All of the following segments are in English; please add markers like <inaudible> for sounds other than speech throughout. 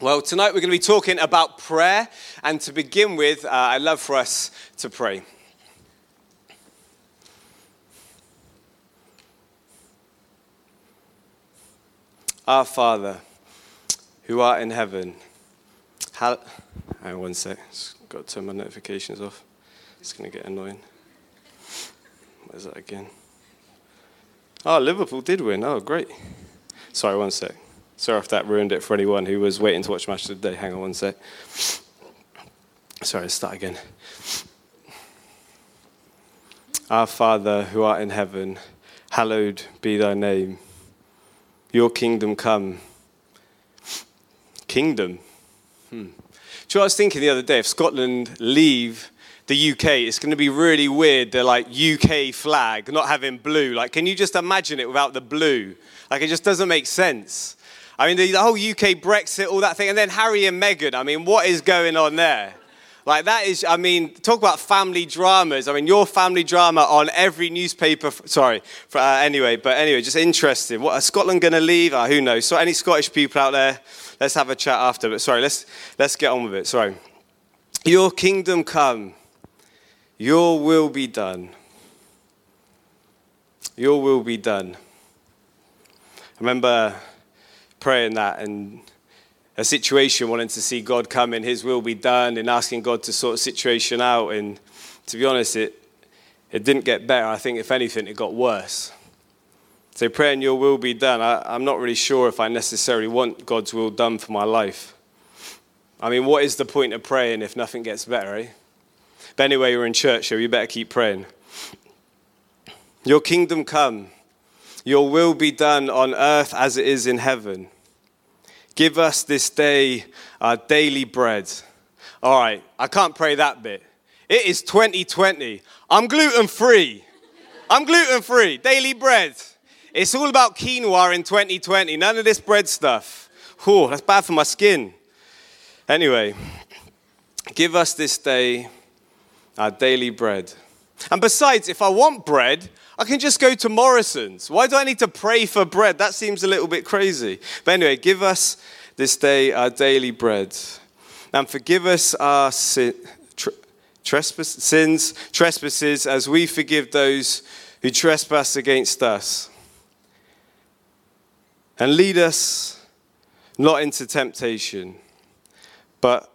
Well, tonight we're going to be talking about prayer, and to begin with, uh, I'd love for us to pray. Our Father, who art in heaven, hang on one sec, just got to turn my notifications off. It's going to get annoying. What is that again? Oh, Liverpool did win. Oh, great. Sorry, one sec. Sorry if that ruined it for anyone who was waiting to watch match today. Hang on one sec. Sorry, start again. Our Father who art in heaven, hallowed be thy name. Your kingdom come. Kingdom. Hmm. Do you know I was thinking the other day? If Scotland leave the UK, it's going to be really weird, the like UK flag not having blue. Like, can you just imagine it without the blue? Like, it just doesn't make sense. I mean, the, the whole UK Brexit, all that thing, and then Harry and Meghan. I mean, what is going on there? Like that is, I mean, talk about family dramas. I mean, your family drama on every newspaper. Sorry, for, uh, anyway, but anyway, just interesting. What Scotland going to leave? Uh, who knows? So, any Scottish people out there? Let's have a chat after. But sorry, let's let's get on with it. Sorry. Your kingdom come. Your will be done. Your will be done. I remember praying that and a situation wanting to see God come and His will be done and asking God to sort the situation out. And to be honest, it, it didn't get better. I think, if anything, it got worse. So, praying your will be done, I, I'm not really sure if I necessarily want God's will done for my life. I mean, what is the point of praying if nothing gets better, eh? But anyway, you're in church, so you better keep praying. Your kingdom come. Your will be done on earth as it is in heaven. Give us this day our daily bread. All right, I can't pray that bit. It is 2020. I'm gluten free. I'm gluten free. Daily bread. It's all about quinoa in 2020. None of this bread stuff. Oh, that's bad for my skin. Anyway, give us this day our daily bread. And besides, if I want bread, I can just go to Morrison's. Why do I need to pray for bread? That seems a little bit crazy. But anyway, give us this day our daily bread. And forgive us our sin, trespass, sins, trespasses, as we forgive those who trespass against us. And lead us not into temptation, but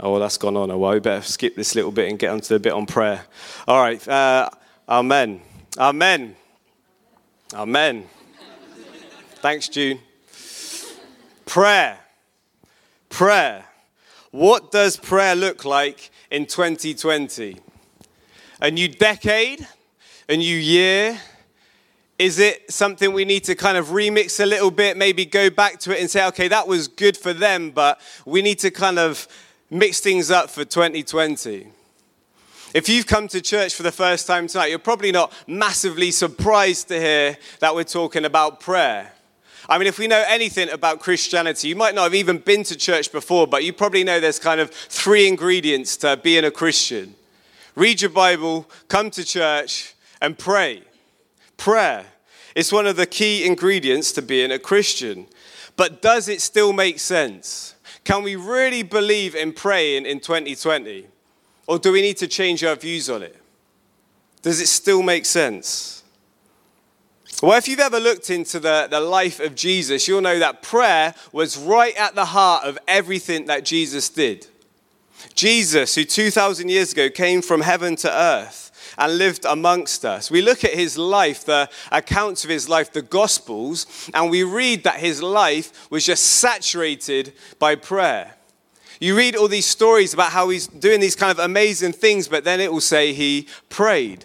Oh, well, that's gone on a while. We better skip this little bit and get onto the bit on prayer. All right. Uh, amen. Amen. Amen. Thanks, June. Prayer. Prayer. What does prayer look like in 2020? A new decade? A new year? Is it something we need to kind of remix a little bit, maybe go back to it and say, okay, that was good for them, but we need to kind of mix things up for 2020? If you've come to church for the first time tonight, you're probably not massively surprised to hear that we're talking about prayer. I mean, if we know anything about Christianity, you might not have even been to church before, but you probably know there's kind of three ingredients to being a Christian read your Bible, come to church, and pray. Prayer. It's one of the key ingredients to being a Christian. But does it still make sense? Can we really believe in praying in 2020? Or do we need to change our views on it? Does it still make sense? Well, if you've ever looked into the, the life of Jesus, you'll know that prayer was right at the heart of everything that Jesus did. Jesus, who 2,000 years ago came from heaven to earth and lived amongst us. We look at his life, the accounts of his life, the Gospels, and we read that his life was just saturated by prayer. You read all these stories about how he's doing these kind of amazing things, but then it will say he prayed.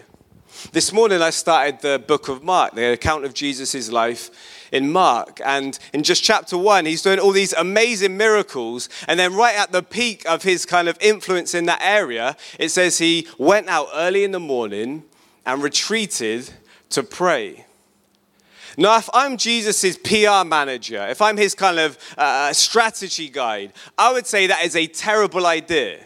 This morning I started the book of Mark, the account of Jesus' life in Mark. And in just chapter one, he's doing all these amazing miracles. And then, right at the peak of his kind of influence in that area, it says he went out early in the morning and retreated to pray. Now, if I'm Jesus' PR manager, if I'm his kind of uh, strategy guide, I would say that is a terrible idea.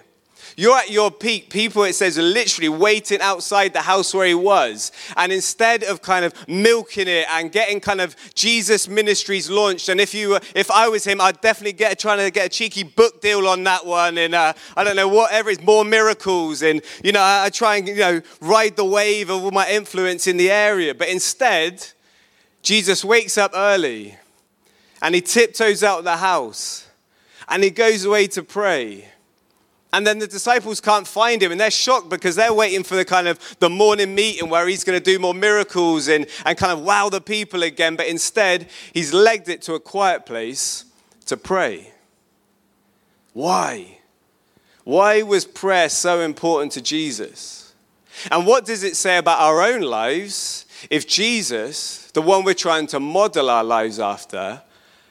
You're at your peak. People, it says, are literally waiting outside the house where he was. And instead of kind of milking it and getting kind of Jesus ministries launched, and if you, if I was him, I'd definitely get trying to get a cheeky book deal on that one. And uh, I don't know whatever it's more miracles. And you know, I, I try and you know ride the wave of all my influence in the area. But instead, Jesus wakes up early, and he tiptoes out of the house, and he goes away to pray. And then the disciples can't find him and they're shocked because they're waiting for the kind of the morning meeting where he's going to do more miracles and, and kind of wow the people again. But instead, he's legged it to a quiet place to pray. Why? Why was prayer so important to Jesus? And what does it say about our own lives if Jesus, the one we're trying to model our lives after,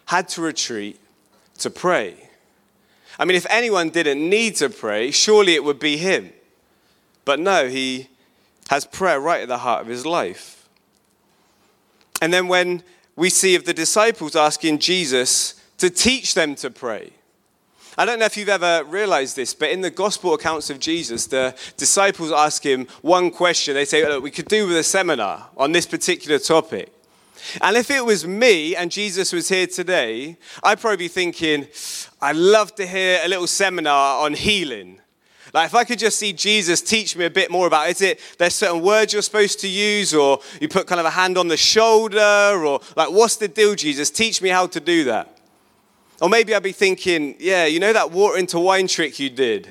had to retreat to pray? I mean, if anyone didn't need to pray, surely it would be him. But no, he has prayer right at the heart of his life. And then when we see of the disciples asking Jesus to teach them to pray, I don't know if you've ever realized this, but in the gospel accounts of Jesus, the disciples ask him one question. They say, Look, we could do with a seminar on this particular topic. And if it was me and Jesus was here today, I'd probably be thinking, I'd love to hear a little seminar on healing. Like if I could just see Jesus teach me a bit more about is it there's certain words you're supposed to use, or you put kind of a hand on the shoulder, or like what's the deal, Jesus? Teach me how to do that. Or maybe I'd be thinking, yeah, you know that water into wine trick you did?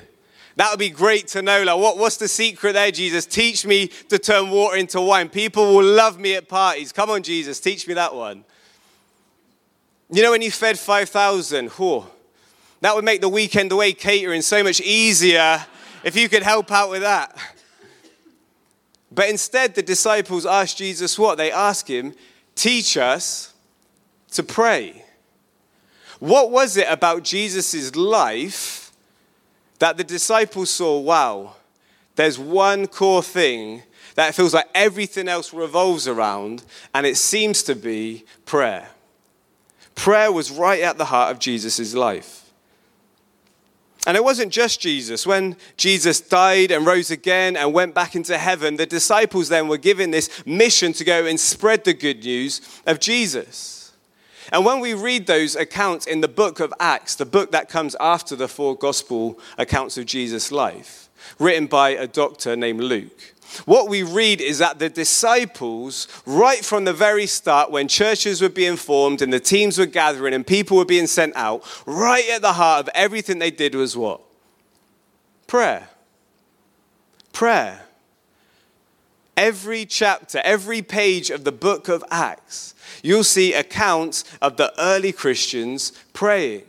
That would be great to know. Like, what, what's the secret there, Jesus? Teach me to turn water into wine. People will love me at parties. Come on, Jesus, teach me that one. You know, when you fed 5,000, whew, that would make the weekend away catering so much easier if you could help out with that. But instead, the disciples asked Jesus what? They asked him, Teach us to pray. What was it about Jesus' life? that the disciples saw wow, there's one core thing that feels like everything else revolves around, and it seems to be prayer. Prayer was right at the heart of Jesus' life. And it wasn't just Jesus. When Jesus died and rose again and went back into heaven, the disciples then were given this mission to go and spread the good news of Jesus. And when we read those accounts in the book of Acts, the book that comes after the four gospel accounts of Jesus' life, written by a doctor named Luke, what we read is that the disciples, right from the very start, when churches were being formed and the teams were gathering and people were being sent out, right at the heart of everything they did was what? Prayer. Prayer. Every chapter, every page of the book of Acts you'll see accounts of the early Christians praying.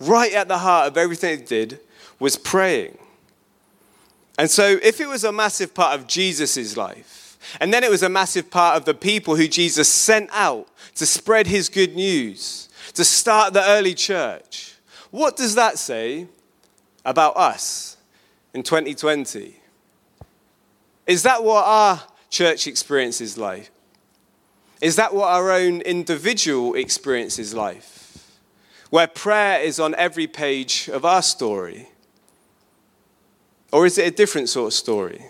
Right at the heart of everything they did was praying. And so, if it was a massive part of Jesus' life, and then it was a massive part of the people who Jesus sent out to spread his good news, to start the early church, what does that say about us in 2020? Is that what our church experience is like? Is that what our own individual experience is like? Where prayer is on every page of our story? Or is it a different sort of story?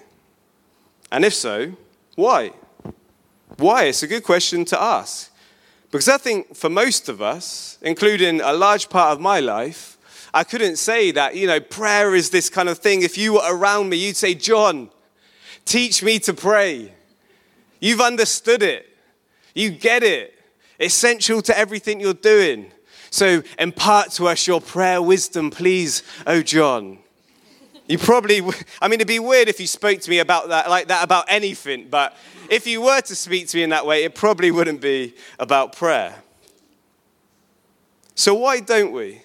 And if so, why? Why? It's a good question to ask. Because I think for most of us, including a large part of my life, I couldn't say that, you know, prayer is this kind of thing. If you were around me, you'd say, John, teach me to pray. You've understood it. You get it. Essential to everything you're doing. So impart to us your prayer wisdom, please, oh John. You probably, I mean, it'd be weird if you spoke to me about that, like that about anything, but if you were to speak to me in that way, it probably wouldn't be about prayer. So why don't we?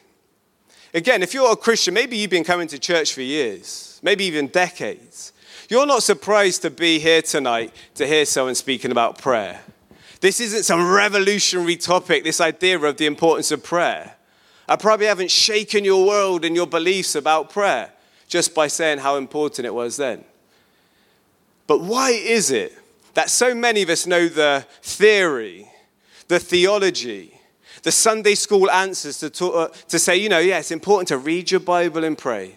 Again, if you're a Christian, maybe you've been coming to church for years, maybe even decades. You're not surprised to be here tonight to hear someone speaking about prayer. This isn't some revolutionary topic, this idea of the importance of prayer. I probably haven't shaken your world and your beliefs about prayer just by saying how important it was then. But why is it that so many of us know the theory, the theology, the Sunday school answers to, talk, uh, to say, you know, yeah, it's important to read your Bible and pray.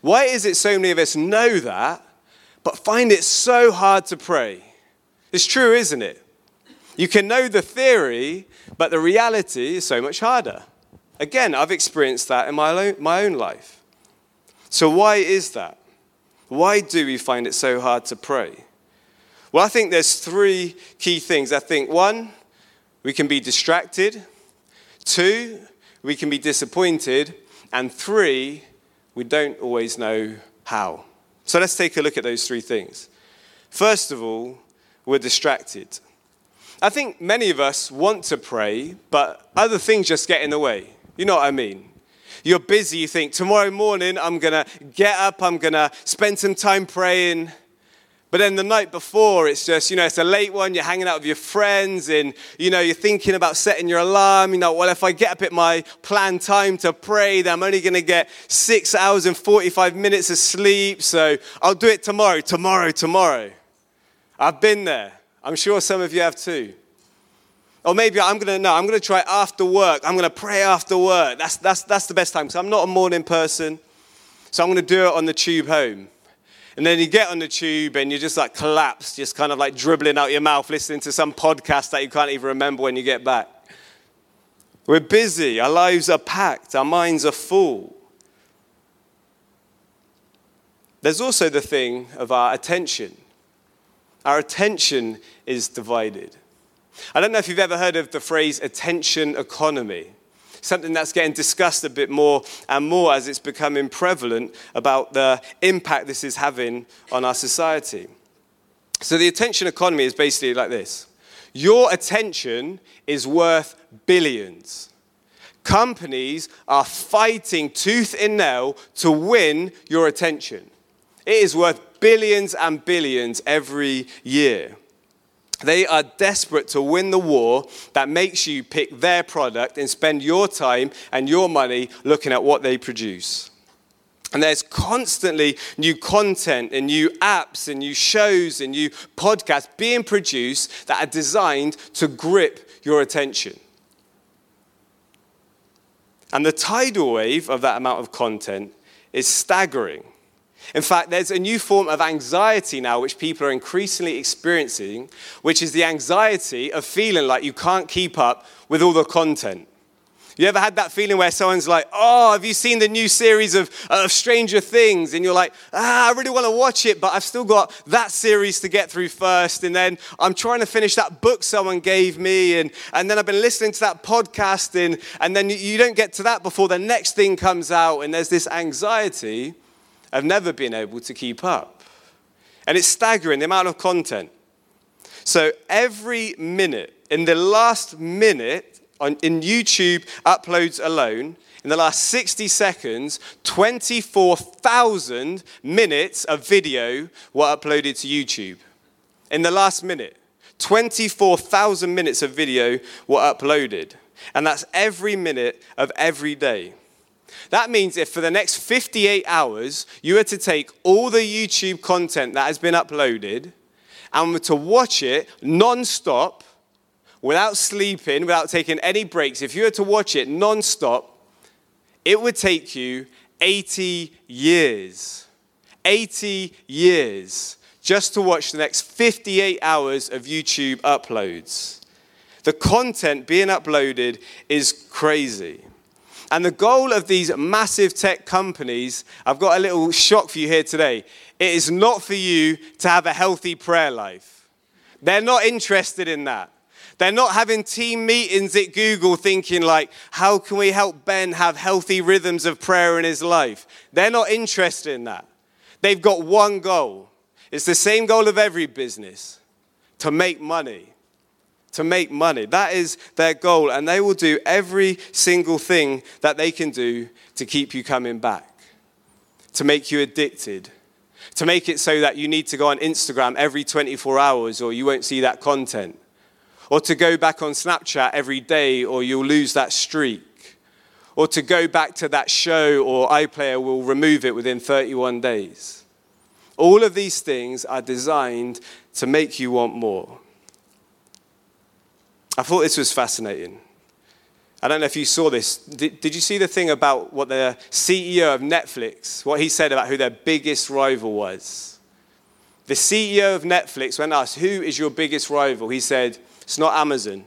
Why is it so many of us know that, but find it so hard to pray? It's true, isn't it? You can know the theory, but the reality is so much harder. Again, I've experienced that in my own, my own life. So, why is that? Why do we find it so hard to pray? Well, I think there's three key things. I think one, we can be distracted. Two, we can be disappointed. And three, we don't always know how. So let's take a look at those three things. First of all, we're distracted. I think many of us want to pray, but other things just get in the way. You know what I mean? You're busy, you think, tomorrow morning I'm going to get up, I'm going to spend some time praying. But then the night before, it's just, you know, it's a late one, you're hanging out with your friends, and, you know, you're thinking about setting your alarm. You know, well, if I get up at my planned time to pray, then I'm only going to get six hours and 45 minutes of sleep, so I'll do it tomorrow, tomorrow, tomorrow. I've been there. I'm sure some of you have too. Or maybe I'm going to, no, I'm to try after work. I'm going to pray after work. That's, that's, that's the best time because I'm not a morning person. So I'm going to do it on the tube home. And then you get on the tube and you're just like collapsed, just kind of like dribbling out your mouth, listening to some podcast that you can't even remember when you get back. We're busy, our lives are packed, our minds are full. There's also the thing of our attention. Our attention is divided. I don't know if you've ever heard of the phrase attention economy something that's getting discussed a bit more and more as it's becoming prevalent about the impact this is having on our society. So, the attention economy is basically like this your attention is worth billions. Companies are fighting tooth and nail to win your attention. It is worth billions and billions every year. They are desperate to win the war that makes you pick their product and spend your time and your money looking at what they produce. And there's constantly new content and new apps and new shows and new podcasts being produced that are designed to grip your attention. And the tidal wave of that amount of content is staggering. In fact, there's a new form of anxiety now which people are increasingly experiencing, which is the anxiety of feeling like you can't keep up with all the content. You ever had that feeling where someone's like, Oh, have you seen the new series of, of Stranger Things? And you're like, Ah, I really want to watch it, but I've still got that series to get through first. And then I'm trying to finish that book someone gave me. And, and then I've been listening to that podcast. And, and then you don't get to that before the next thing comes out. And there's this anxiety have never been able to keep up. And it's staggering the amount of content. So every minute, in the last minute on, in YouTube uploads alone, in the last 60 seconds, 24,000 minutes of video were uploaded to YouTube. In the last minute, 24,000 minutes of video were uploaded. And that's every minute of every day. That means if for the next 58 hours you were to take all the YouTube content that has been uploaded and were to watch it non stop, without sleeping, without taking any breaks, if you were to watch it non stop, it would take you 80 years. 80 years just to watch the next 58 hours of YouTube uploads. The content being uploaded is crazy. And the goal of these massive tech companies, I've got a little shock for you here today. It is not for you to have a healthy prayer life. They're not interested in that. They're not having team meetings at Google thinking, like, how can we help Ben have healthy rhythms of prayer in his life? They're not interested in that. They've got one goal. It's the same goal of every business to make money to make money. That is their goal, and they will do every single thing that they can do to keep you coming back, to make you addicted, to make it so that you need to go on Instagram every 24 hours or you won't see that content, or to go back on Snapchat every day or you'll lose that streak. Or to go back to that show, or iPlayer will remove it within 31 days. All of these things are designed to make you want more. I thought this was fascinating. I don't know if you saw this. Did, did you see the thing about what the CEO of Netflix, what he said about who their biggest rival was? The CEO of Netflix, when asked, Who is your biggest rival? He said, It's not Amazon,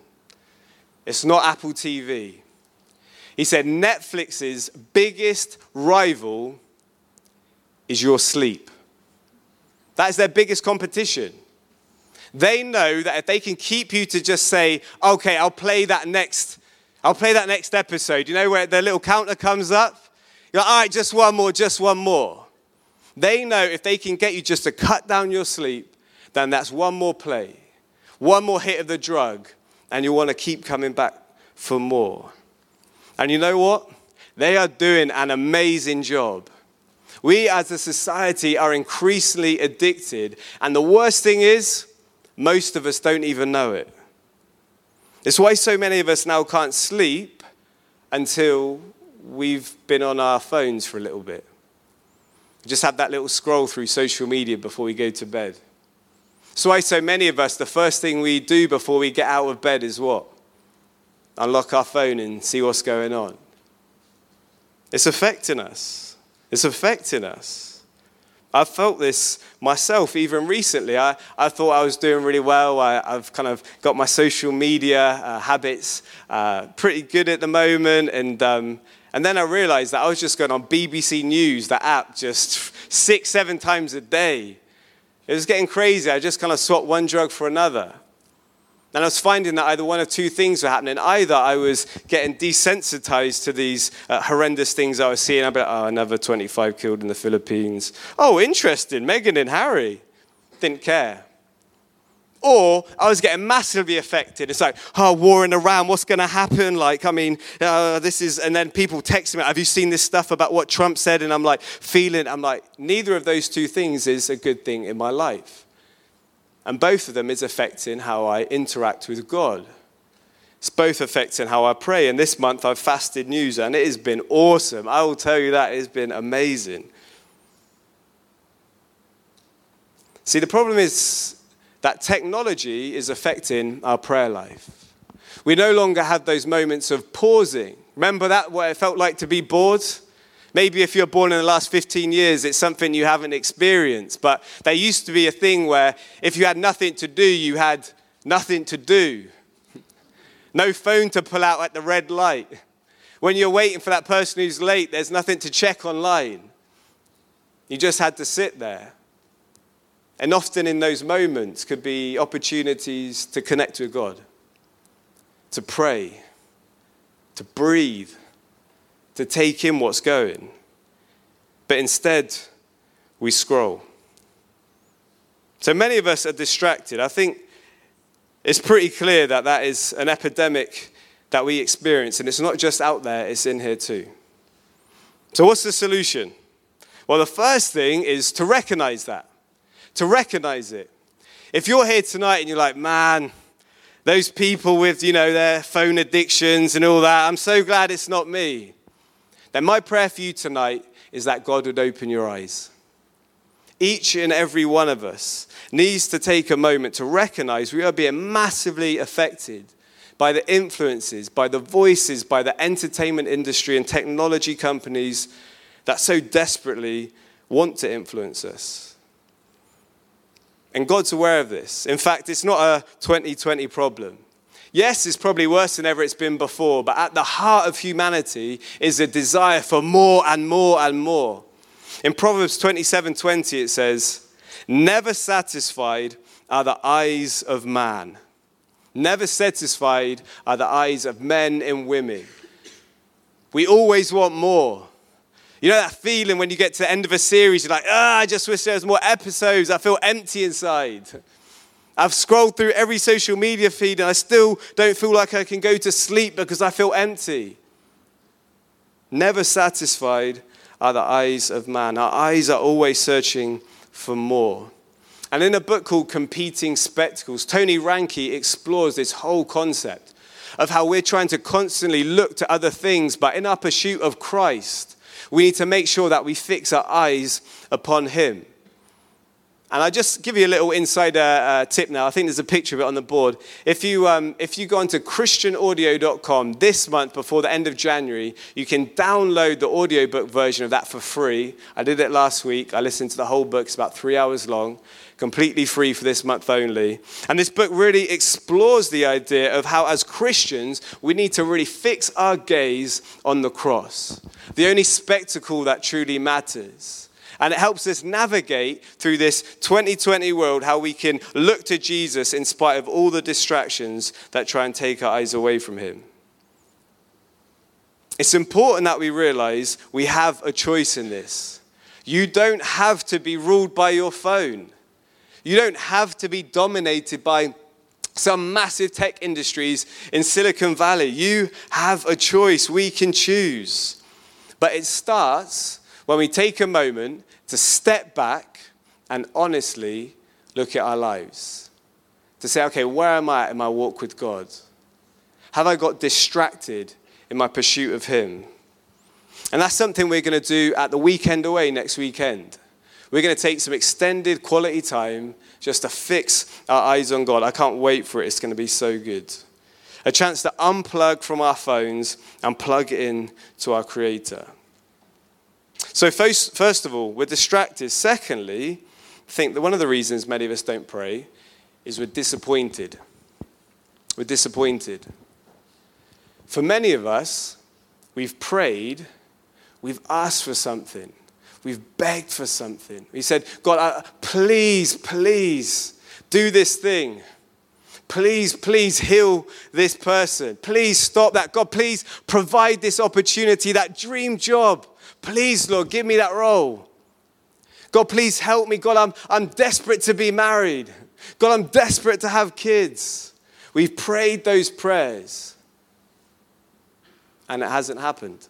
it's not Apple TV. He said, Netflix's biggest rival is your sleep. That is their biggest competition. They know that if they can keep you to just say, okay, I'll play that next, I'll play that next episode, you know, where the little counter comes up? You're like, all right, just one more, just one more. They know if they can get you just to cut down your sleep, then that's one more play, one more hit of the drug, and you want to keep coming back for more. And you know what? They are doing an amazing job. We as a society are increasingly addicted. And the worst thing is, most of us don't even know it. It's why so many of us now can't sleep until we've been on our phones for a little bit. Just have that little scroll through social media before we go to bed. That's why so many of us, the first thing we do before we get out of bed is what? Unlock our phone and see what's going on. It's affecting us. It's affecting us. I've felt this myself even recently. I, I thought I was doing really well. I, have kind of got my social media uh, habits uh, pretty good at the moment. And, um, and then I realized that I was just going on BBC News, the app, just six, seven times a day. It was getting crazy. I just kind of swapped one drug for another. And I was finding that either one of two things were happening. Either I was getting desensitized to these uh, horrendous things I was seeing. I'd be like, oh, another 25 killed in the Philippines. Oh, interesting. Meghan and Harry. Didn't care. Or I was getting massively affected. It's like, oh, war in Iran, what's going to happen? Like, I mean, uh, this is, and then people text me, have you seen this stuff about what Trump said? And I'm like, feeling, I'm like, neither of those two things is a good thing in my life. And both of them is affecting how I interact with God. It's both affecting how I pray. And this month I've fasted news and it has been awesome. I will tell you that it has been amazing. See, the problem is that technology is affecting our prayer life. We no longer have those moments of pausing. Remember that, what it felt like to be bored? Maybe if you're born in the last 15 years, it's something you haven't experienced. But there used to be a thing where if you had nothing to do, you had nothing to do. <laughs> No phone to pull out at the red light. When you're waiting for that person who's late, there's nothing to check online. You just had to sit there. And often in those moments could be opportunities to connect with God, to pray, to breathe, to take in what's going. But instead, we scroll. So many of us are distracted. I think it's pretty clear that that is an epidemic that we experience, and it's not just out there, it's in here too. So, what's the solution? Well, the first thing is to recognize that, to recognize it. If you're here tonight and you're like, man, those people with, you know, their phone addictions and all that, I'm so glad it's not me then my prayer for you tonight is that God would open your eyes. Each and every one of us needs to take a moment to recognize we are being massively affected by the influences, by the voices, by the entertainment industry and technology companies that so desperately want to influence us. And God's aware of this. In fact, it's not a 2020 problem. Yes, it's probably worse than ever it's been before, but at the heart of humanity is a desire for more and more and more. In Proverbs 27 20, it says, Never satisfied are the eyes of man. Never satisfied are the eyes of men and women. We always want more. You know that feeling when you get to the end of a series, you're like, ah, I just wish there was more episodes. I feel empty inside. I've scrolled through every social media feed and I still don't feel like I can go to sleep because I feel empty. Never satisfied are the eyes of man. Our eyes are always searching for more. And in a book called Competing Spectacles, Tony Reinke explores this whole concept of how we're trying to constantly look to other things, but in our pursuit of Christ, we need to make sure that we fix our eyes upon Him. And I'll just give you a little insider uh, tip now. I think there's a picture of it on the board. If you, um, if you go onto christianaudio.com this month before the end of January, you can download the audiobook version of that for free. I did it last week. I listened to the whole book. It's about three hours long, completely free for this month only. And this book really explores the idea of how, as Christians, we need to really fix our gaze on the cross, the only spectacle that truly matters. And it helps us navigate through this 2020 world how we can look to Jesus in spite of all the distractions that try and take our eyes away from Him. It's important that we realize we have a choice in this. You don't have to be ruled by your phone. You don't have to be dominated by some massive tech industries in Silicon Valley. You have a choice. We can choose. But it starts when we take a moment to step back and honestly look at our lives. To say, okay, where am I in my walk with God? Have I got distracted in my pursuit of Him? And that's something we're going to do at the weekend away next weekend. We're going to take some extended quality time just to fix our eyes on God. I can't wait for it. It's going to be so good. A chance to unplug from our phones and plug in to our Creator. So, first, first of all, we're distracted. Secondly, I think that one of the reasons many of us don't pray is we're disappointed. We're disappointed. For many of us, we've prayed, we've asked for something, we've begged for something. We said, God, please, please do this thing. Please, please heal this person. Please stop that. God, please provide this opportunity, that dream job. Please, Lord, give me that role. God, please help me. God, I'm, I'm desperate to be married. God, I'm desperate to have kids. We've prayed those prayers, and it hasn't happened.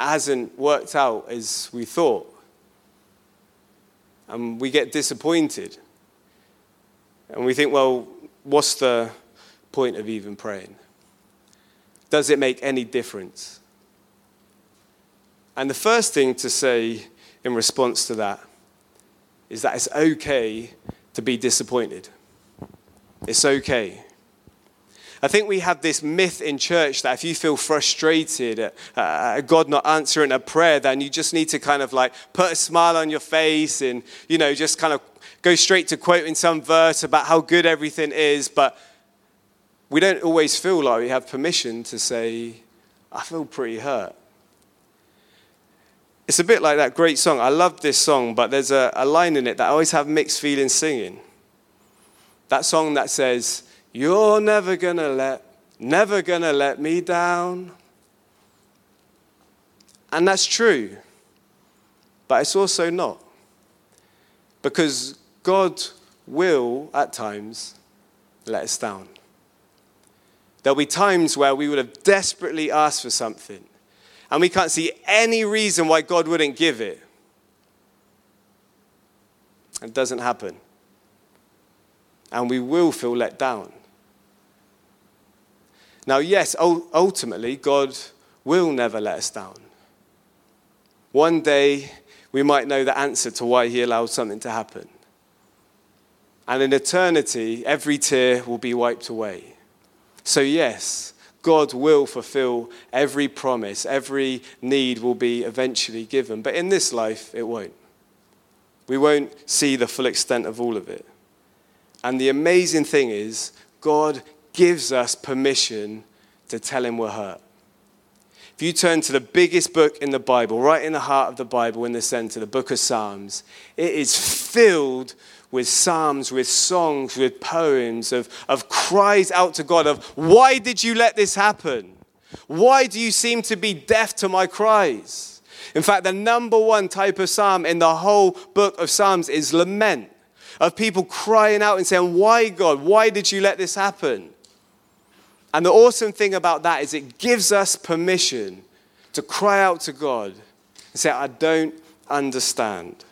It hasn't worked out as we thought. And we get disappointed. And we think, well, what's the point of even praying? Does it make any difference? And the first thing to say in response to that is that it's okay to be disappointed. It's okay. I think we have this myth in church that if you feel frustrated at God not answering a prayer, then you just need to kind of like put a smile on your face and, you know, just kind of go straight to quoting some verse about how good everything is. But we don't always feel like we have permission to say, I feel pretty hurt. It's a bit like that great song. I love this song, but there's a, a line in it that I always have mixed feelings singing. That song that says, You're never gonna let, never gonna let me down. And that's true, but it's also not. Because God will, at times, let us down. There'll be times where we would have desperately asked for something and we can't see any reason why God wouldn't give it. It doesn't happen. And we will feel let down. Now, yes, ultimately, God will never let us down. One day, we might know the answer to why He allowed something to happen. And in eternity, every tear will be wiped away. So, yes, God will fulfill every promise, every need will be eventually given. But in this life, it won't. We won't see the full extent of all of it. And the amazing thing is, God gives us permission to tell Him we're hurt. If you turn to the biggest book in the Bible, right in the heart of the Bible, in the center, the book of Psalms, it is filled with psalms, with songs, with poems, of, of cries out to God of, why did you let this happen? Why do you seem to be deaf to my cries? In fact, the number one type of psalm in the whole book of Psalms is lament, of people crying out and saying, Why, God? Why did you let this happen? And the awesome thing about that is it gives us permission to cry out to God and say, I don't understand.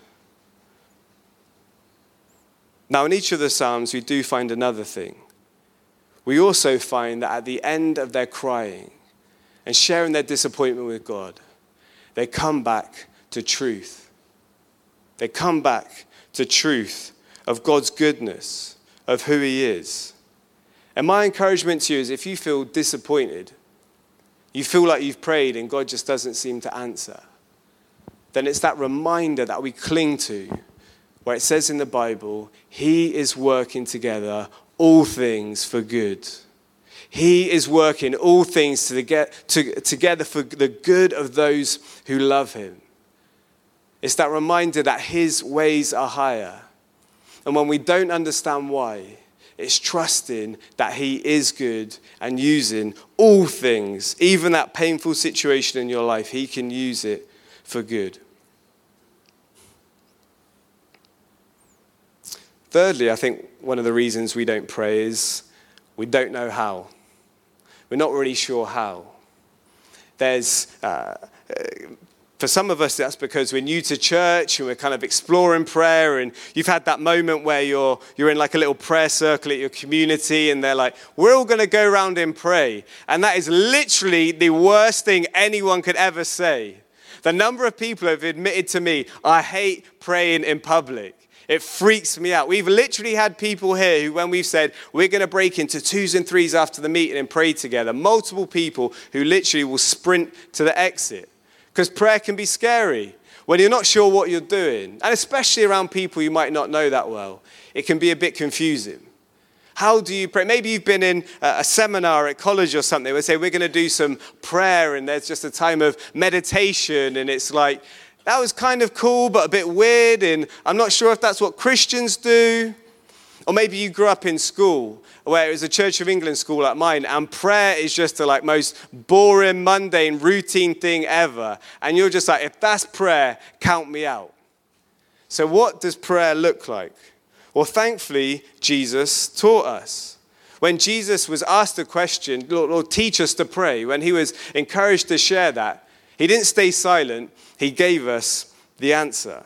Now, in each of the Psalms, we do find another thing. We also find that at the end of their crying and sharing their disappointment with God, they come back to truth. They come back to truth, of God's goodness, of who He is. And my encouragement to you is if you feel disappointed, you feel like you've prayed and God just doesn't seem to answer, then it's that reminder that we cling to where it says in the Bible, He is working together all things for good. He is working all things to get, to, together for the good of those who love Him. It's that reminder that His ways are higher. And when we don't understand why, it's trusting that He is good and using all things, even that painful situation in your life, He can use it for good. Thirdly, I think one of the reasons we don't pray is we don't know how. We're not really sure how. There's, uh, for some of us, that's because we're new to church and we're kind of exploring prayer. And you've had that moment where you're, you're in like a little prayer circle at your community and they're like, we're all going to go around and pray. And that is literally the worst thing anyone could ever say. The number of people have admitted to me, I hate praying in public. It freaks me out. We've literally had people here who, when we've said we're going to break into twos and threes after the meeting and pray together, multiple people who literally will sprint to the exit. Because prayer can be scary when you're not sure what you're doing, and especially around people you might not know that well. It can be a bit confusing. How do you pray? Maybe you've been in a seminar at college or something where they say we're going to do some prayer and there's just a time of meditation and it's like, that was kind of cool, but a bit weird, and I'm not sure if that's what Christians do. Or maybe you grew up in school where it was a Church of England school like mine, and prayer is just the like most boring, mundane, routine thing ever. And you're just like, if that's prayer, count me out. So, what does prayer look like? Well, thankfully, Jesus taught us. When Jesus was asked a question, Lord, Lord, teach us to pray, when he was encouraged to share that, he didn't stay silent. He gave us the answer.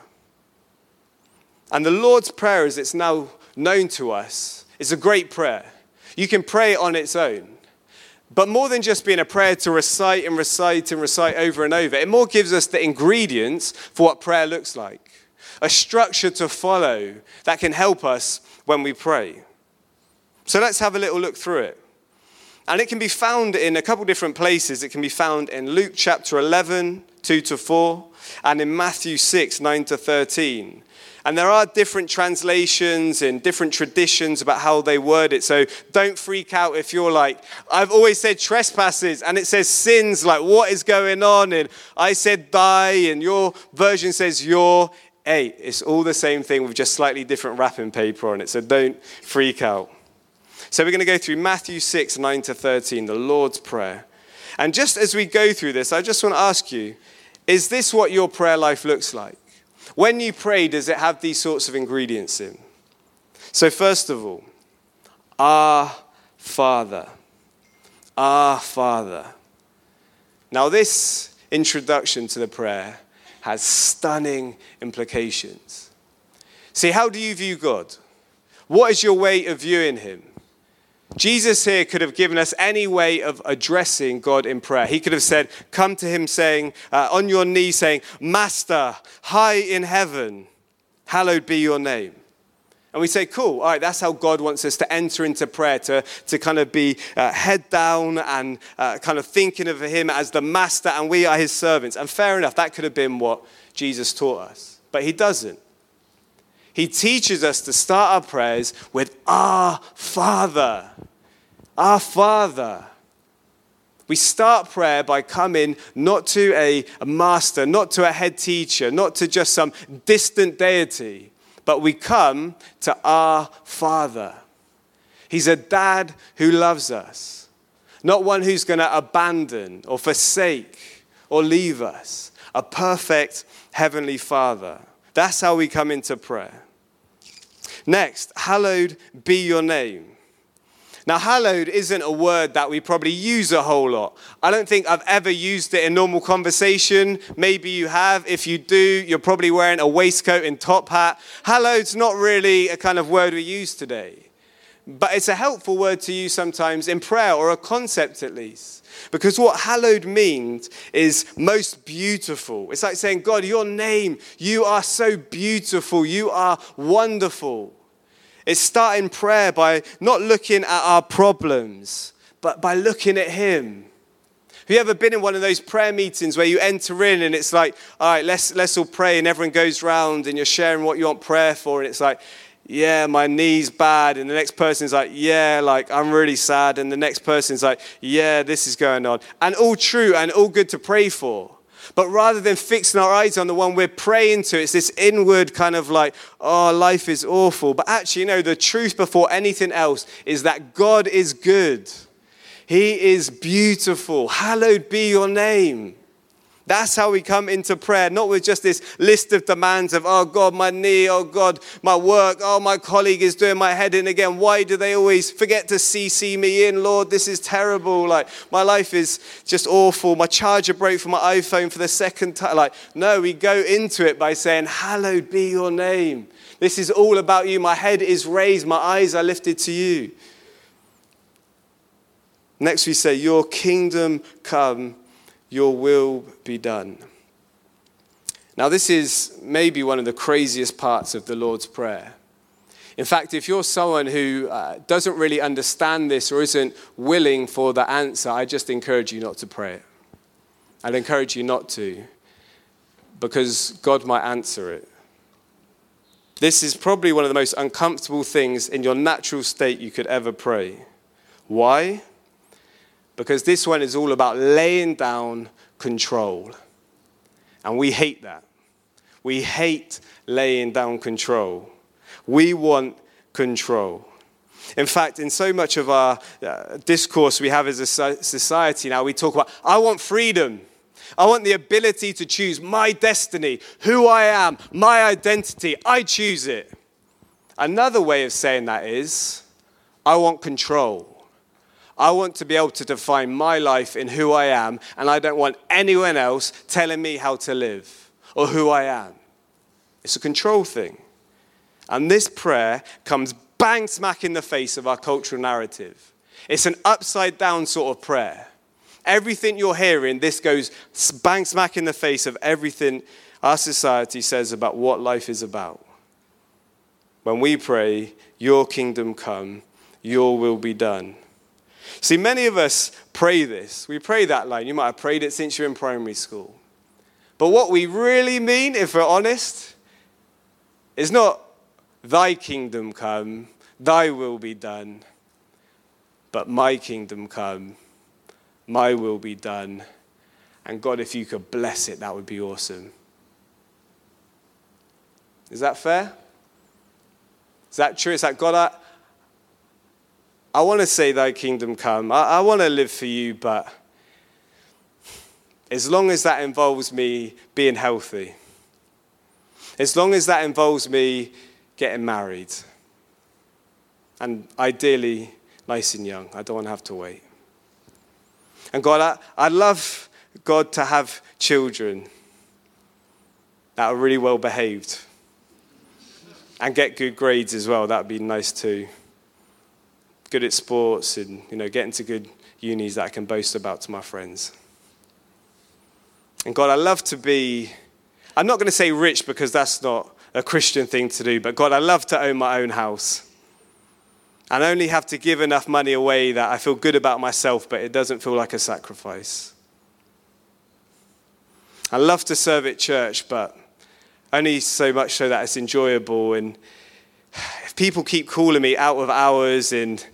And the Lord's Prayer, as it's now known to us, is a great prayer. You can pray on its own. But more than just being a prayer to recite and recite and recite over and over, it more gives us the ingredients for what prayer looks like a structure to follow that can help us when we pray. So let's have a little look through it. And it can be found in a couple different places. It can be found in Luke chapter 11, 2 to 4, and in Matthew 6, 9 to 13. And there are different translations and different traditions about how they word it. So don't freak out if you're like, I've always said trespasses and it says sins. Like, what is going on? And I said die, and your version says your. Hey, it's all the same thing with just slightly different wrapping paper on it. So don't freak out. So we're going to go through Matthew 6, 9 to 13, the Lord's Prayer. And just as we go through this, I just want to ask you is this what your prayer life looks like? When you pray, does it have these sorts of ingredients in? So, first of all, our Father. Our Father. Now, this introduction to the prayer has stunning implications. See, how do you view God? What is your way of viewing Him? Jesus here could have given us any way of addressing God in prayer. He could have said, Come to Him saying, uh, on your knees, saying, Master, high in heaven, hallowed be your name. And we say, Cool, all right, that's how God wants us to enter into prayer, to, to kind of be uh, head down and uh, kind of thinking of Him as the Master, and we are His servants. And fair enough, that could have been what Jesus taught us. But He doesn't. He teaches us to start our prayers with Our Father. Our Father. We start prayer by coming not to a, a, master, not to a head teacher, not to just some distant deity, but we come to our Father. He's a dad who loves us, not one who's going to abandon or forsake or leave us. A perfect heavenly Father. That's how we come into prayer. Next, hallowed be your name. Now, hallowed isn't a word that we probably use a whole lot. I don't think I've ever used it in normal conversation. Maybe you have. If you do, you're probably wearing a waistcoat and top hat. Hallowed's not really a kind of word we use today. but it's a helpful word to use sometimes in prayer or a concept at least. Because what hallowed means is most beautiful. It's like saying, God, your name, you are so beautiful, you are wonderful. It's starting prayer by not looking at our problems, but by looking at Him. Have you ever been in one of those prayer meetings where you enter in and it's like, all right, let's, let's all pray, and everyone goes round and you're sharing what you want prayer for, and it's like, yeah, my knee's bad. And the next person's like, yeah, like I'm really sad. And the next person's like, yeah, this is going on. And all true and all good to pray for. But rather than fixing our eyes on the one we're praying to, it's this inward kind of like, oh, life is awful. But actually, you know, the truth before anything else is that God is good. He is beautiful. Hallowed be your name. That's how we come into prayer, not with just this list of demands of, oh God, my knee, oh God, my work, oh, my colleague is doing my head in again. Why do they always forget to CC me in? Lord, this is terrible. Like, my life is just awful. My charger broke for my iPhone for the second time. Like, no, we go into it by saying, Hallowed be your name. This is all about you. My head is raised, my eyes are lifted to you. Next, we say, Your kingdom come your will be done. Now, this is maybe one of the craziest parts of the Lord's Prayer. In fact, if you're someone who uh, doesn't really understand this or isn't willing for the answer, I just encourage you not to pray it. I'd encourage you not to, because God might answer it. This is probably one of the most uncomfortable things in your natural state you could ever pray. Why? because this one is all about laying down control. And we hate that. We hate laying down control. We want control. In fact, in so much of our uh, discourse we have as a society now, we talk about, I want freedom. I want the ability to choose my destiny, who I am, my identity. I choose it. Another way of saying that is, I want control. I want to be able to define my life in who I am, and I don't want anyone else telling me how to live or who I am. It's a control thing. And this prayer comes bang smack in the face of our cultural narrative. It's an upside down sort of prayer. Everything you're hearing, this goes bang smack in the face of everything our society says about what life is about. When we pray, Your kingdom come, Your will be done See, many of us pray this. We pray that line. You might have prayed it since you're in primary school. But what we really mean, if we're honest, is not thy kingdom come, thy will be done, but my kingdom come, my will be done. And God, if you could bless it, that would be awesome. Is that fair? Is that true? Is that God? Uh, I, I want to say, Thy kingdom come. I, I want to live for you, but as long as that involves me being healthy, as long as that involves me getting married, and ideally nice and young, I don't want to have to wait. And God, I, I'd love God to have children that are really well behaved and get good grades as well. That would be nice too good at sports and you know getting to good unis that I can boast about to my friends. And God, I love to be, I'm not going to say rich because that's not a Christian thing to do, but God, I love to own my own house. And only have to give enough money away that I feel good about myself, but it doesn't feel like a sacrifice. I love to serve at church, but only so much so that it's enjoyable. And if people keep calling me out of hours and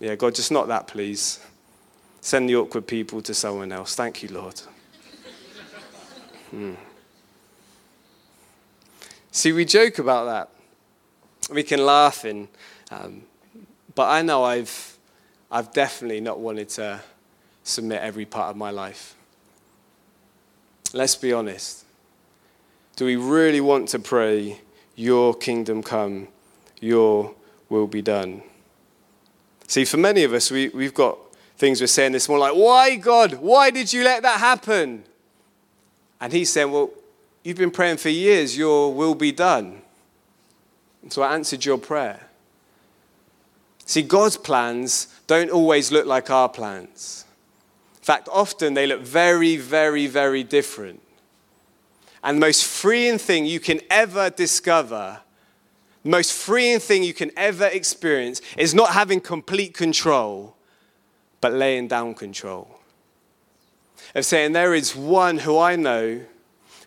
yeah, God, just not that, please. Send the awkward people to someone else. Thank you, Lord. Hmm. See, we joke about that. We can laugh, and, um, but I know I've, I've definitely not wanted to submit every part of my life. Let's be honest. Do we really want to pray, Your kingdom come, Your will be done? See, for many of us, we, we've got things we're saying this morning like, Why, God? Why did you let that happen? And he's saying, Well, you've been praying for years, your will be done. And so I answered your prayer. See, God's plans don't always look like our plans. In fact, often they look very, very, very different. And the most freeing thing you can ever discover, most freeing thing you can ever experience, is not having complete control, but laying down control. Of saying, There is one who I know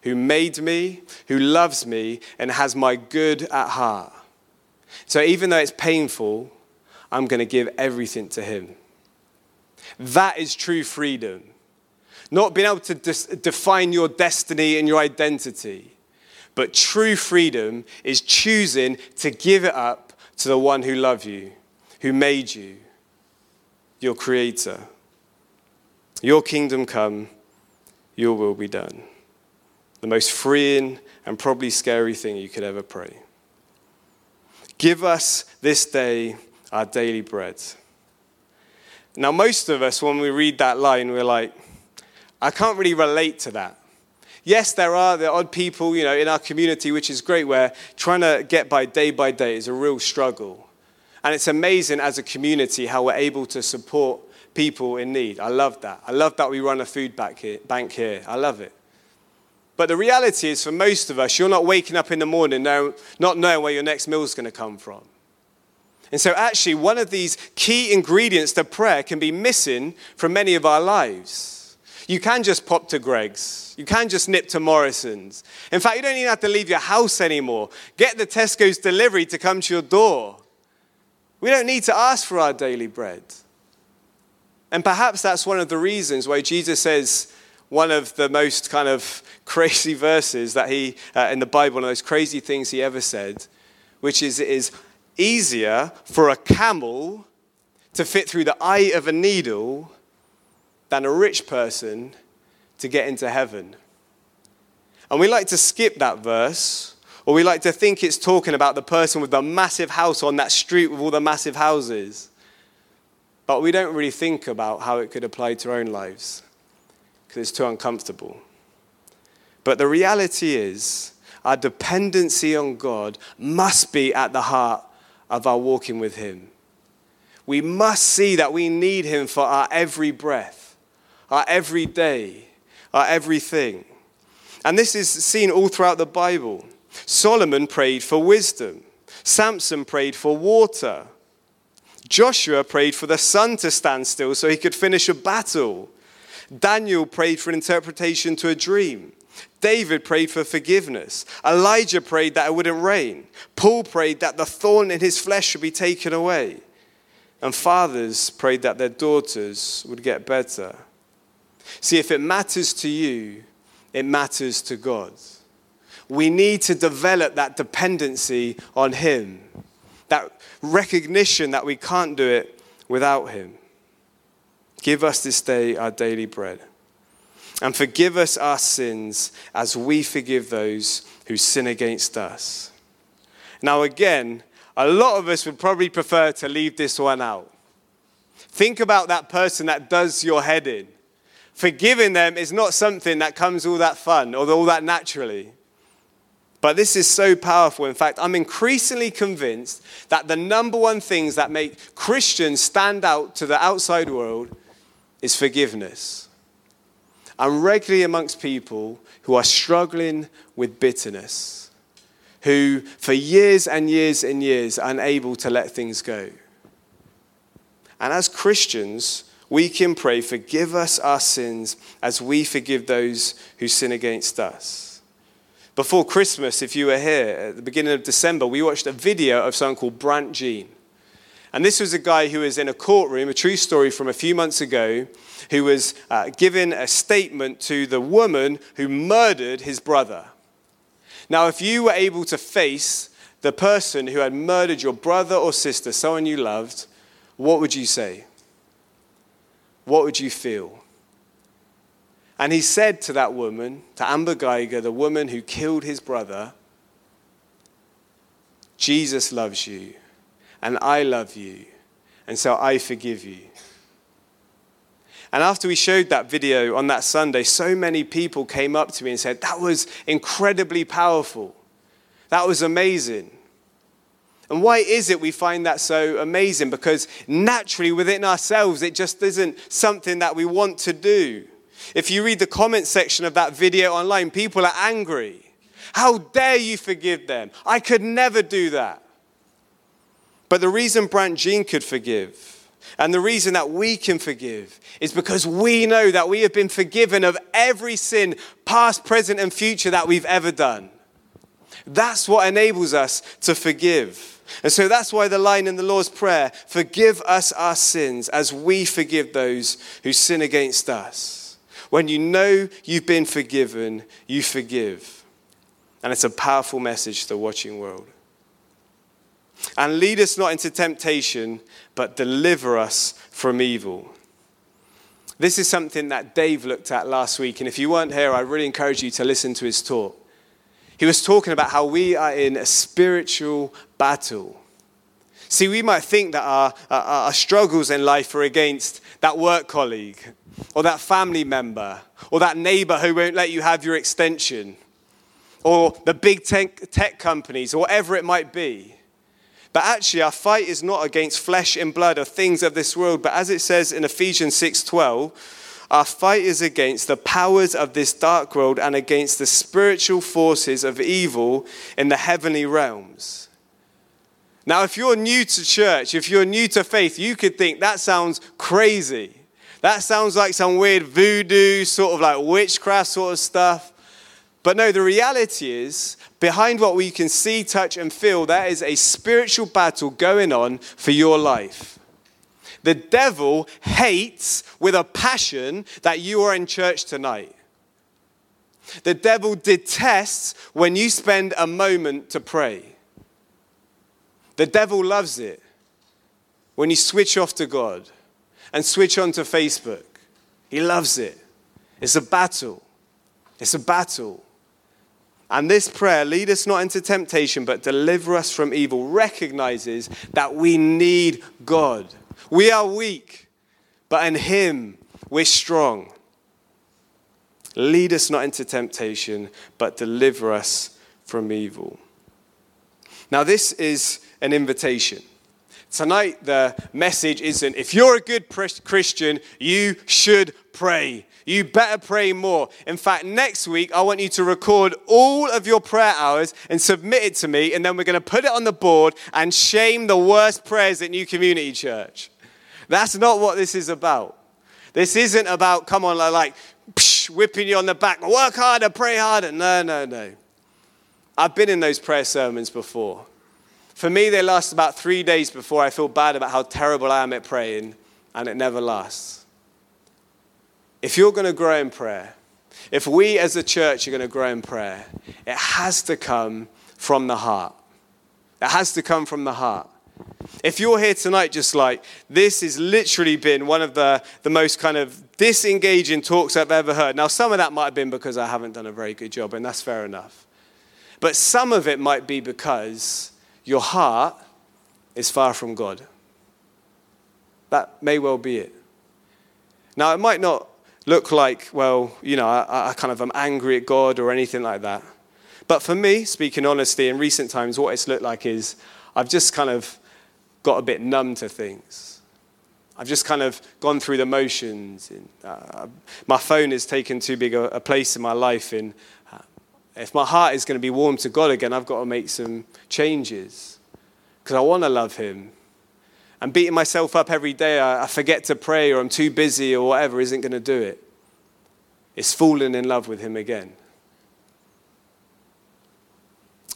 who made me, who loves me, and has my good at heart. So even though it's painful, I'm going to give everything to him. That is true freedom. Not being able to define your destiny and your identity, but true freedom is choosing to give it up to the one who loved you, who made you, your creator. Your kingdom come, your will be done. The most freeing and probably scary thing you could ever pray. Give us this day our daily bread. Now, most of us, when we read that line, we're like, I can't really relate to that. Yes, there are the odd people, you know, in our community, which is great, where trying to get by day by day is a real struggle. And it's amazing as a community how we're able to support people in need. I love that. I love that we run a food bank here. I love it. But the reality is, for most of us, you're not waking up in the morning not knowing where your next meal is going to come from. And so, actually, one of these key ingredients to prayer can be missing from many of our lives. You can just pop to Greggs. You can just nip to Morrisons. In fact, you don't even have to leave your house anymore. Get the Tesco's delivery to come to your door. We don't need to ask for our daily bread. And perhaps that's one of the reasons why Jesus says one of the most kind of <laughs> crazy verses that he, uh, in the Bible, one of those crazy things he ever said, which is it is easier for a camel to fit through the eye of a needle than a rich person to get into heaven. And we like to skip that verse, or we like to think it's talking about the person with the massive house on that street with all the massive houses. But we don't really think about how it could apply to our own lives because it's too uncomfortable. But the reality is, our dependency on God must be at the heart of our walking with Him. We must see that we need Him for our every breath, our every day, our everything. And this is seen all throughout the Bible. Solomon prayed for wisdom, Samson prayed for water. Joshua prayed for the sun to stand still so he could finish a battle. Daniel prayed for an interpretation to a dream. David prayed for forgiveness. Elijah prayed that it wouldn't rain. Paul prayed that the thorn in his flesh should be taken away. And fathers prayed that their daughters would get better. See, if it matters to you, it matters to God. We need to develop that dependency on Him that recognition that we can't do it without Him. Give us this day our daily bread. And forgive us our sins as we forgive those who sin against us. Now, again, a lot of us would probably prefer to leave this one out. Think about that person that does your head in. Forgiving them is not something that comes all that fun or all that naturally. But this is so powerful. In fact, I'm increasingly convinced that the number one things that make Christians stand out to the outside world is forgiveness. I'm regularly amongst people who are struggling with bitterness, who for years and years and years are unable to let things go. And as Christians, we can pray, Forgive us our sins as we forgive those who sin against us. Before Christmas, if you were here at the beginning of December, we watched a video of someone called Brandt Jean. And this was a guy who was in a courtroom, a true story from a few months ago, who was uh, given a statement to the woman who murdered his brother. Now, if you were able to face the person who had murdered your brother or sister, someone you loved, what would you say? What would you feel? And he said to that woman, to Amber Guyger, the woman who killed his brother, Jesus loves you, and I love you, and so I forgive you. And after we showed that video on that Sunday, so many people came up to me and said, That was incredibly powerful. That was amazing. And why is it we find that so amazing? Because naturally within ourselves, it just isn't something that we want to do. If you read the comment section of that video online, people are angry. How dare you forgive them? I could never do that. But the reason Brandt Jean could forgive, and the reason that we can forgive, is because we know that we have been forgiven of every sin, past, present, and future, that we've ever done. That's what enables us to forgive. And so that's why the line in the Lord's Prayer forgive us our sins as we forgive those who sin against us. When you know you've been forgiven, you forgive. And it's a powerful message to the watching world. And lead us not into temptation, but deliver us from evil. This is something that Dave looked at last week. And if you weren't here, I really encourage you to listen to his talk. He was talking about how we are in a spiritual battle. See, we might think that our, our, our, struggles in life are against that work colleague, or that family member, or that neighbor who won't let you have your extension, or the big tech, tech companies, or whatever it might be. But actually, our fight is not against flesh and blood or things of this world, but as it says in Ephesians 6:12, our fight is against the powers of this dark world and against the spiritual forces of evil in the heavenly realms. Now, if you're new to church, if you're new to faith, you could think that sounds crazy. That sounds like some weird voodoo, sort of like witchcraft sort of stuff. But no, the reality is, behind what we can see, touch, and feel, there is a spiritual battle going on for your life. The devil hates with a passion that you are in church tonight. The devil detests when you spend a moment to pray. The devil loves it when you switch off to God and switch on to Facebook. He loves it. It's a battle. It's a battle. And this prayer, lead us not into temptation, but deliver us from evil, recognizes that we need God. We are weak, but in Him we're strong. Lead us not into temptation, but deliver us from evil. Now, this is an invitation. Tonight, the message isn't if you're a good Christian, you should pray. You better pray more. In fact, next week, I want you to record all of your prayer hours and submit it to me, and then we're going to put it on the board and shame the worst prayers at New Community Church. That's not what this is about. This isn't about, come on, like psh, whipping you on the back, work harder, pray harder. No, no, no. I've been in those prayer sermons before. For me, they last about three days before I feel bad about how terrible I am at praying, and it never lasts if you're going to grow in prayer, if we as a church are going to grow in prayer, it has to come from the heart. It has to come from the heart. If you're here tonight, just like this has literally been one of the, the most kind of disengaging talks I've ever heard. Now, some of that might have been because I haven't done a very good job, and that's fair enough. But some of it might be because your heart is far from God. That may well be it. Now, it might not look like, well, you know, I, I kind of am angry at God or anything like that. But for me, speaking honestly, in recent times, what it's looked like is I've just kind of got a bit numb to things. I've just kind of gone through the motions. And, uh, my phone has taken too big a, a place in my life. And uh, if my heart is going to be warm to God again, I've got to make some changes because I want to love Him and beating myself up every day, I, I forget to pray or I'm too busy or whatever isn't going to do it. It's falling in love with Him again.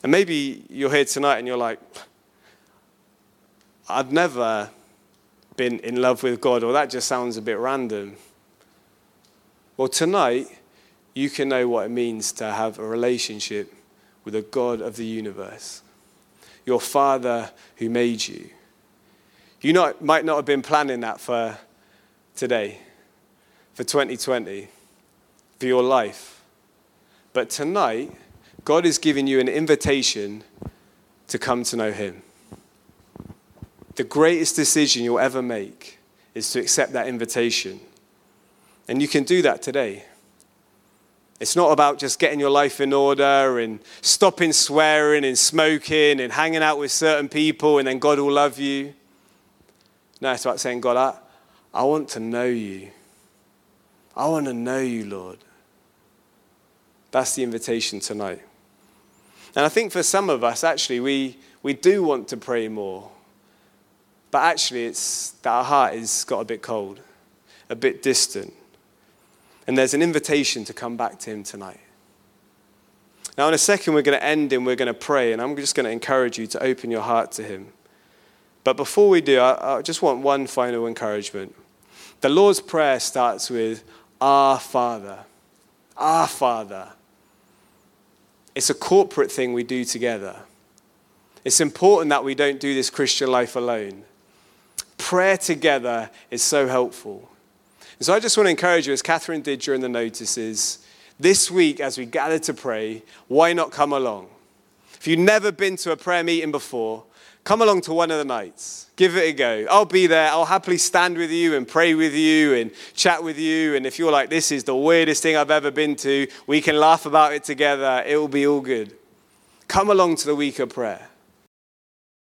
And maybe you're here tonight and you're like, I've never been in love with God, or that just sounds a bit random. Well, tonight, you can know what it means to have a relationship with a God of the universe, your Father who made you. You not, might not have been planning that for today, for 2020, for your life. But tonight, God is giving you an invitation to come to know Him. The greatest decision you'll ever make is to accept that invitation. And you can do that today. It's not about just getting your life in order and stopping swearing and smoking and hanging out with certain people and then God will love you. No, it's about saying, God, I, I want to know you. I want to know you, Lord. That's the invitation tonight. And I think for some of us, actually, we, we do want to pray more. But actually, it's that our heart has got a bit cold, a bit distant. And there's an invitation to come back to Him tonight. Now, in a second, we're going to end and we're going to pray, and I'm just going to encourage you to open your heart to Him. But before we do, I, I just want one final encouragement. The Lord's Prayer starts with, Our Father. Our Father. It's a corporate thing we do together. It's important that we don't do this Christian life alone. Prayer together is so helpful. And so I just want to encourage you, as Catherine did during the notices, this week as we gather to pray, why not come along? If you've never been to a prayer meeting before, come along to one of the nights. Give it a go. I'll be there. I'll happily stand with you and pray with you and chat with you. And if you're like, this is the weirdest thing I've ever been to, we can laugh about it together. It will be all good. Come along to the week of prayer.